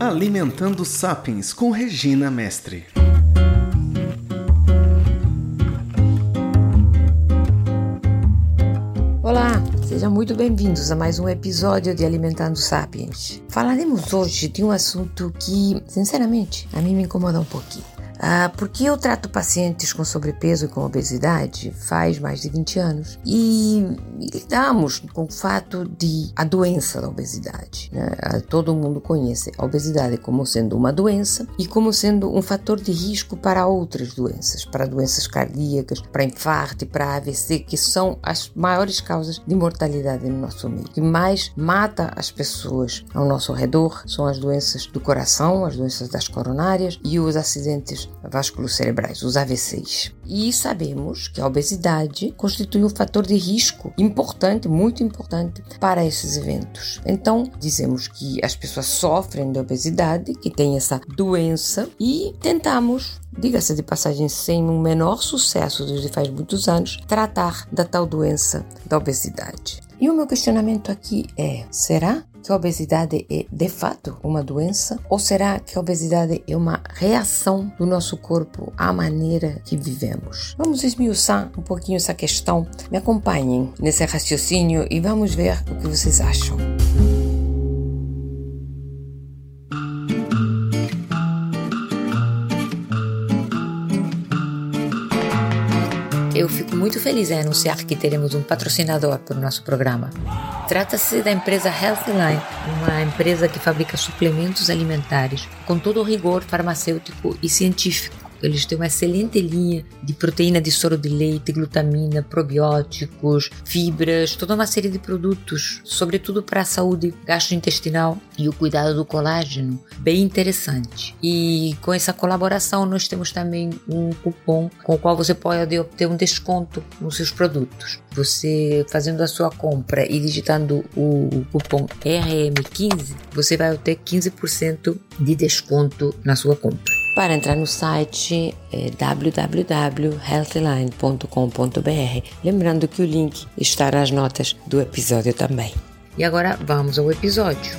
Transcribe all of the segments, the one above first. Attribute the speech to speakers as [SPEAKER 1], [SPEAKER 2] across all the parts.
[SPEAKER 1] Alimentando Sapiens com Regina Mestre.
[SPEAKER 2] Sejam muito bem-vindos a mais um episódio de Alimentando Sapiens. Falaremos hoje de um assunto que, sinceramente, a mim me incomoda um pouquinho. Ah, porque eu trato pacientes com sobrepeso e com obesidade faz mais de 20 anos e lidamos com o fato de a doença da obesidade. Né? Ah, todo mundo conhece a obesidade como sendo uma doença e como sendo um fator de risco para outras doenças, para doenças cardíacas, para infarto, para AVC, que são as maiores causas de mortalidade no nosso meio. O que mais mata as pessoas ao nosso redor são as doenças do coração, as doenças das coronárias e os acidentes vasculos cerebrais, os AVCs. E sabemos que a obesidade constitui um fator de risco importante, muito importante para esses eventos. Então, dizemos que as pessoas sofrem de obesidade, que têm essa doença, e tentamos diga-se de passagem sem um menor sucesso desde faz muitos anos, tratar da tal doença da obesidade. E o meu questionamento aqui é: será que a obesidade é de fato uma doença? Ou será que a obesidade é uma reação do nosso corpo à maneira que vivemos? Vamos esmiuçar um pouquinho essa questão. Me acompanhem nesse raciocínio e vamos ver o que vocês acham. Muito feliz em anunciar que teremos um patrocinador para o nosso programa. Trata-se da empresa Healthline, uma empresa que fabrica suplementos alimentares com todo o rigor farmacêutico e científico eles têm uma excelente linha de proteína de soro de leite, glutamina, probióticos, fibras, toda uma série de produtos, sobretudo para a saúde gastrointestinal e o cuidado do colágeno. Bem interessante. E com essa colaboração, nós temos também um cupom com o qual você pode obter um desconto nos seus produtos. Você fazendo a sua compra e digitando o cupom RM15, você vai obter 15% de desconto na sua compra. Para entrar no site é www.healthline.com.br. Lembrando que o link está nas notas do episódio também. E agora vamos ao episódio.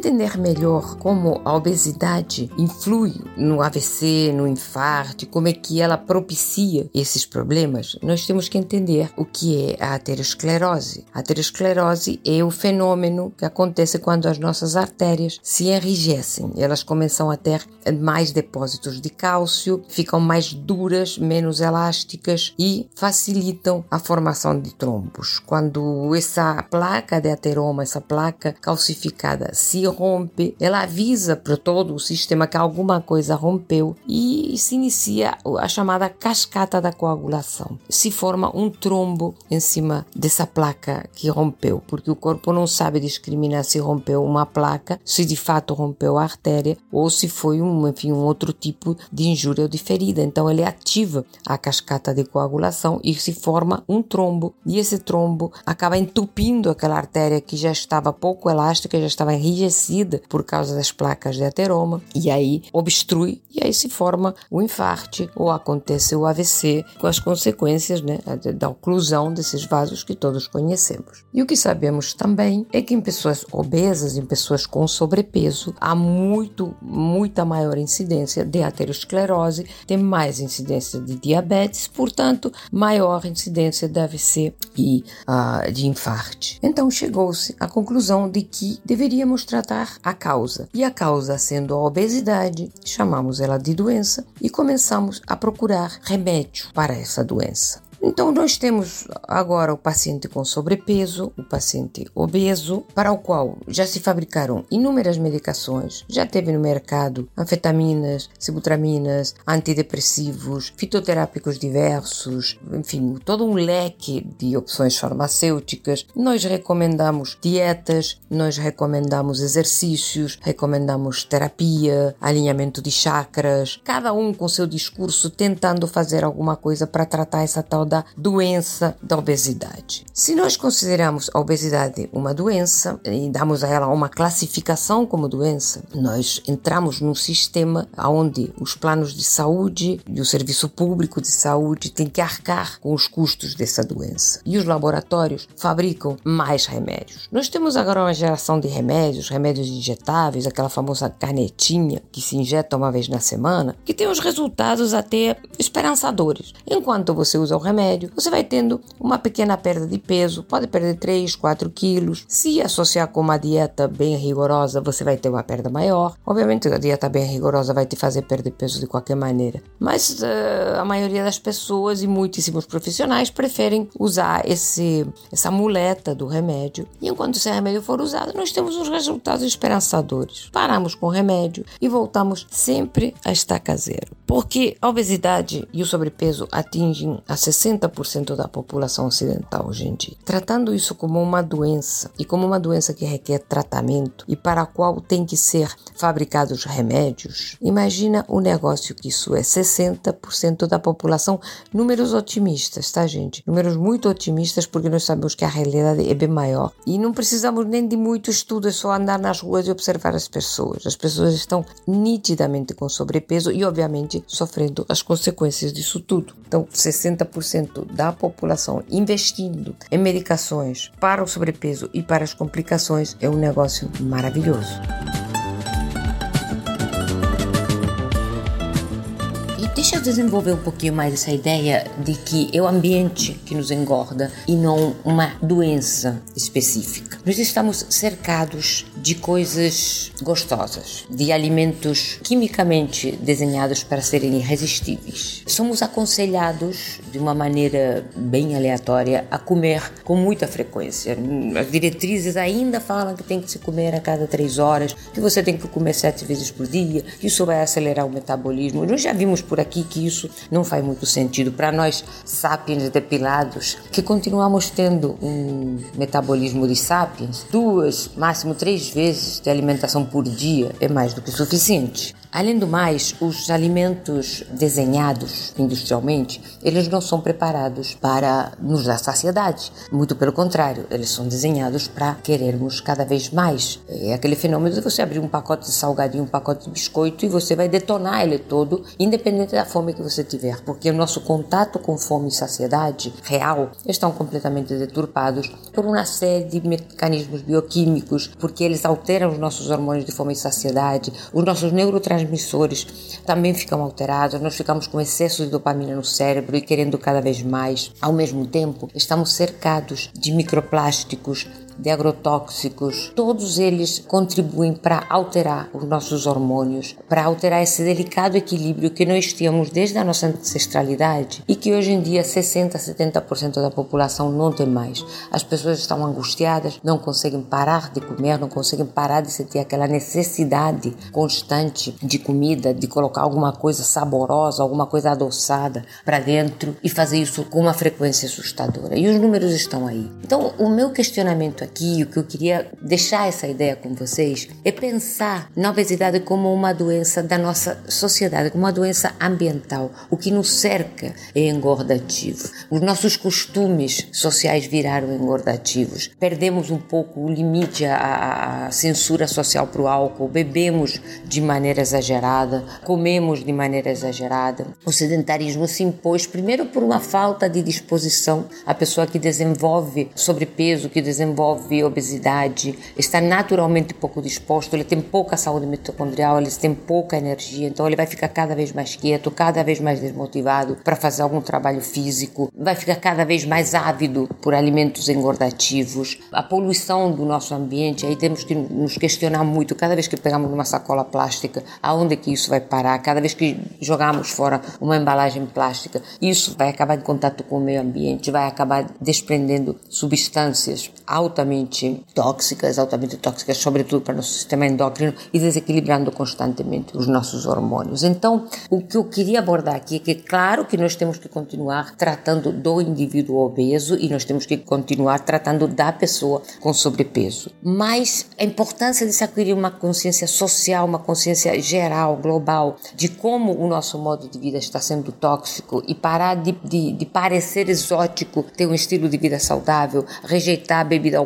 [SPEAKER 2] Entender melhor como a obesidade influi no AVC, no infarto, como é que ela propicia esses problemas, nós temos que entender o que é a aterosclerose. A aterosclerose é o fenômeno que acontece quando as nossas artérias se enrijecem. Elas começam a ter mais depósitos de cálcio, ficam mais duras, menos elásticas e facilitam a formação de trombos. Quando essa placa de ateroma, essa placa calcificada se rompe, ela avisa para todo o sistema que alguma coisa rompeu e se inicia a chamada cascata da coagulação. Se forma um trombo em cima dessa placa que rompeu, porque o corpo não sabe discriminar se rompeu uma placa, se de fato rompeu a artéria ou se foi um, enfim, um outro tipo de injúria ou de ferida. Então ele ativa a cascata de coagulação e se forma um trombo e esse trombo acaba entupindo aquela artéria que já estava pouco elástica, já estava enrijecida por causa das placas de ateroma e aí obstrui e aí se forma o infarto ou acontece o AVC com as consequências né, da oclusão desses vasos que todos conhecemos. E o que sabemos também é que em pessoas obesas, em pessoas com sobrepeso, há muito, muita maior incidência de aterosclerose, tem mais incidência de diabetes, portanto, maior incidência de AVC e uh, de infarto. Então chegou-se à conclusão de que deveríamos tratar a causa. E a causa sendo a obesidade, chamamos ela de doença e começamos a procurar remédio para essa doença. Então, nós temos agora o paciente com sobrepeso, o paciente obeso, para o qual já se fabricaram inúmeras medicações, já teve no mercado anfetaminas, sibutraminas, antidepressivos, fitoterápicos diversos, enfim, todo um leque de opções farmacêuticas. Nós recomendamos dietas, nós recomendamos exercícios, recomendamos terapia, alinhamento de chakras, cada um com seu discurso tentando fazer alguma coisa para tratar essa tal da doença da obesidade. Se nós consideramos a obesidade uma doença e damos a ela uma classificação como doença, nós entramos num sistema onde os planos de saúde e o serviço público de saúde têm que arcar com os custos dessa doença. E os laboratórios fabricam mais remédios. Nós temos agora uma geração de remédios, remédios injetáveis, aquela famosa canetinha que se injeta uma vez na semana, que tem os resultados até esperançadores. Enquanto você usa o remédio, você vai tendo uma pequena perda de peso, pode perder 3, 4 quilos. Se associar com uma dieta bem rigorosa, você vai ter uma perda maior. Obviamente, a dieta bem rigorosa vai te fazer perder peso de qualquer maneira. Mas uh, a maioria das pessoas e muitíssimos profissionais preferem usar esse, essa muleta do remédio. E enquanto esse remédio for usado, nós temos uns resultados esperançadores. Paramos com o remédio e voltamos sempre a estar caseiro. Porque a obesidade e o sobrepeso atingem a 60% da população ocidental hoje em dia. Tratando isso como uma doença e como uma doença que requer tratamento e para a qual tem que ser fabricados remédios, imagina o negócio que isso é: 60% da população. Números otimistas, tá, gente? Números muito otimistas porque nós sabemos que a realidade é bem maior. E não precisamos nem de muito estudo, é só andar nas ruas e observar as pessoas. As pessoas estão nitidamente com sobrepeso e, obviamente, sofrendo as consequências disso tudo. Então, 60% da população investindo em medicações para o sobrepeso e para as complicações é um negócio maravilhoso. Deixa desenvolver um pouquinho mais essa ideia de que é o ambiente que nos engorda e não uma doença específica. Nós estamos cercados de coisas gostosas, de alimentos quimicamente desenhados para serem irresistíveis. Somos aconselhados de uma maneira bem aleatória a comer com muita frequência. As diretrizes ainda falam que tem que se comer a cada três horas, que você tem que comer sete vezes por dia, que isso vai acelerar o metabolismo. Nós já vimos por aqui que isso não faz muito sentido para nós sapiens depilados, que continuamos tendo um metabolismo de sapiens, duas, máximo três vezes de alimentação por dia é mais do que suficiente. Além do mais, os alimentos desenhados industrialmente, eles não são preparados para nos dar saciedade. Muito pelo contrário, eles são desenhados para querermos cada vez mais. É aquele fenômeno de você abrir um pacote de salgadinho, um pacote de biscoito e você vai detonar ele todo, independente da fome que você tiver, porque o nosso contato com fome e saciedade real estão completamente deturpados por uma série de mecanismos bioquímicos, porque eles alteram os nossos hormônios de fome e saciedade, os nossos neurotransmissores também ficam alterados, nós ficamos com excesso de dopamina no cérebro e querendo cada vez mais. Ao mesmo tempo, estamos cercados de microplásticos, de agrotóxicos, todos eles contribuem para alterar os nossos hormônios, para alterar esse delicado equilíbrio que nós tínhamos desde a nossa ancestralidade e que hoje em dia 60, 70% da população não tem mais. As pessoas estão angustiadas, não conseguem parar de comer, não conseguem parar de sentir aquela necessidade constante de comida, de colocar alguma coisa saborosa, alguma coisa adoçada para dentro e fazer isso com uma frequência assustadora. E os números estão aí. Então, o meu questionamento aqui, o que eu queria deixar essa ideia com vocês, é pensar na obesidade como uma doença da nossa sociedade, como uma doença ambiental. O que nos cerca é engordativo. Os nossos costumes sociais viraram engordativos. Perdemos um pouco o limite, a, a censura social para o álcool, bebemos de maneira exagerada, comemos de maneira exagerada. O sedentarismo se impôs primeiro por uma falta de disposição. A pessoa que desenvolve sobrepeso, que desenvolve desenvolve obesidade está naturalmente pouco disposto, ele tem pouca saúde mitocondrial, ele tem pouca energia, então ele vai ficar cada vez mais quieto, cada vez mais desmotivado para fazer algum trabalho físico, vai ficar cada vez mais ávido por alimentos engordativos. A poluição do nosso ambiente, aí temos que nos questionar muito cada vez que pegamos uma sacola plástica, aonde é que isso vai parar? Cada vez que jogamos fora uma embalagem plástica, isso vai acabar em contato com o meio ambiente, vai acabar desprendendo substâncias altamente tóxicas, altamente tóxicas, sobretudo para o nosso sistema endócrino e desequilibrando constantemente os nossos hormônios. Então, o que eu queria abordar aqui é que, claro, que nós temos que continuar tratando do indivíduo obeso e nós temos que continuar tratando da pessoa com sobrepeso. Mas a importância de se adquirir uma consciência social, uma consciência geral, global, de como o nosso modo de vida está sendo tóxico e parar de, de, de parecer exótico, ter um estilo de vida saudável, rejeitar a bebida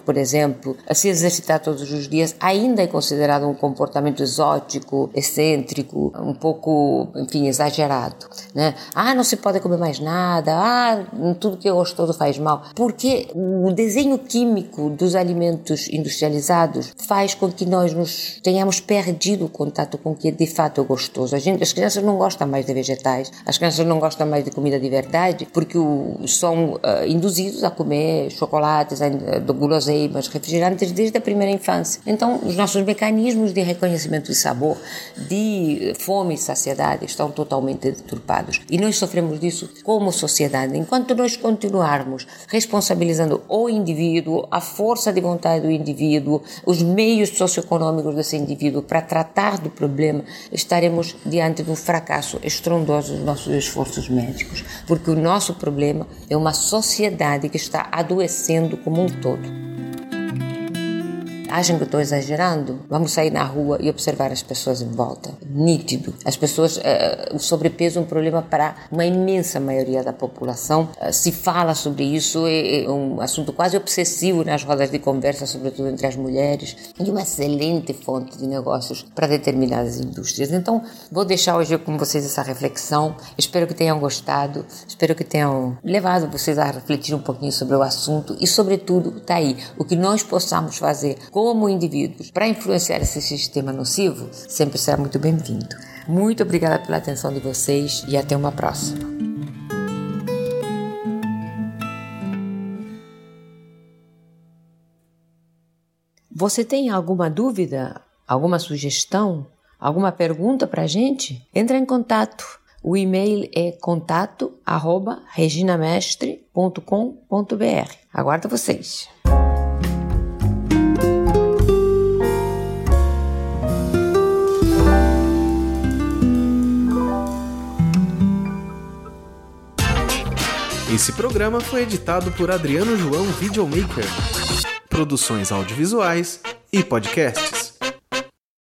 [SPEAKER 2] por exemplo, se exercitar todos os dias, ainda é considerado um comportamento exótico, excêntrico, um pouco, enfim, exagerado, né? Ah, não se pode comer mais nada, ah, tudo que é gostoso faz mal, porque o desenho químico dos alimentos industrializados faz com que nós nos tenhamos perdido o contato com o que de fato é gostoso. A gente, as crianças não gostam mais de vegetais, as crianças não gostam mais de comida de verdade, porque o, são uh, induzidos a comer chocolates, uh, guloseimas, refrigerantes desde a primeira infância. Então, os nossos mecanismos de reconhecimento de sabor, de fome e saciedade estão totalmente deturpados. E nós sofremos disso como sociedade. Enquanto nós continuarmos responsabilizando o indivíduo, a força de vontade do indivíduo, os meios socioeconômicos desse indivíduo para tratar do problema, estaremos diante de um fracasso estrondoso dos nossos esforços médicos, porque o nosso problema é uma sociedade que está adoecendo como um todo. world. Acham que estou exagerando? Vamos sair na rua e observar as pessoas em volta. Nítido. As pessoas, uh, o sobrepeso é um problema para uma imensa maioria da população. Uh, se fala sobre isso, é, é, um assunto quase obsessivo nas rodas de conversa, sobretudo entre as mulheres, e uma excelente fonte de negócios para determinadas indústrias. Então, vou deixar hoje com vocês essa reflexão. Espero que tenham gostado, espero que tenham levado vocês a refletir um pouquinho sobre o assunto e, sobretudo, tá aí, o que nós possamos fazer com como indivíduos para influenciar esse sistema nocivo, sempre será muito bem-vindo. Muito obrigada pela atenção de vocês e até uma próxima. Você tem alguma dúvida, alguma sugestão, alguma pergunta para a gente? Entre em contato. O e-mail é contato@reginamestre.com.br. Aguardo vocês.
[SPEAKER 1] Esse programa foi editado por Adriano João Videomaker. Produções audiovisuais e podcasts.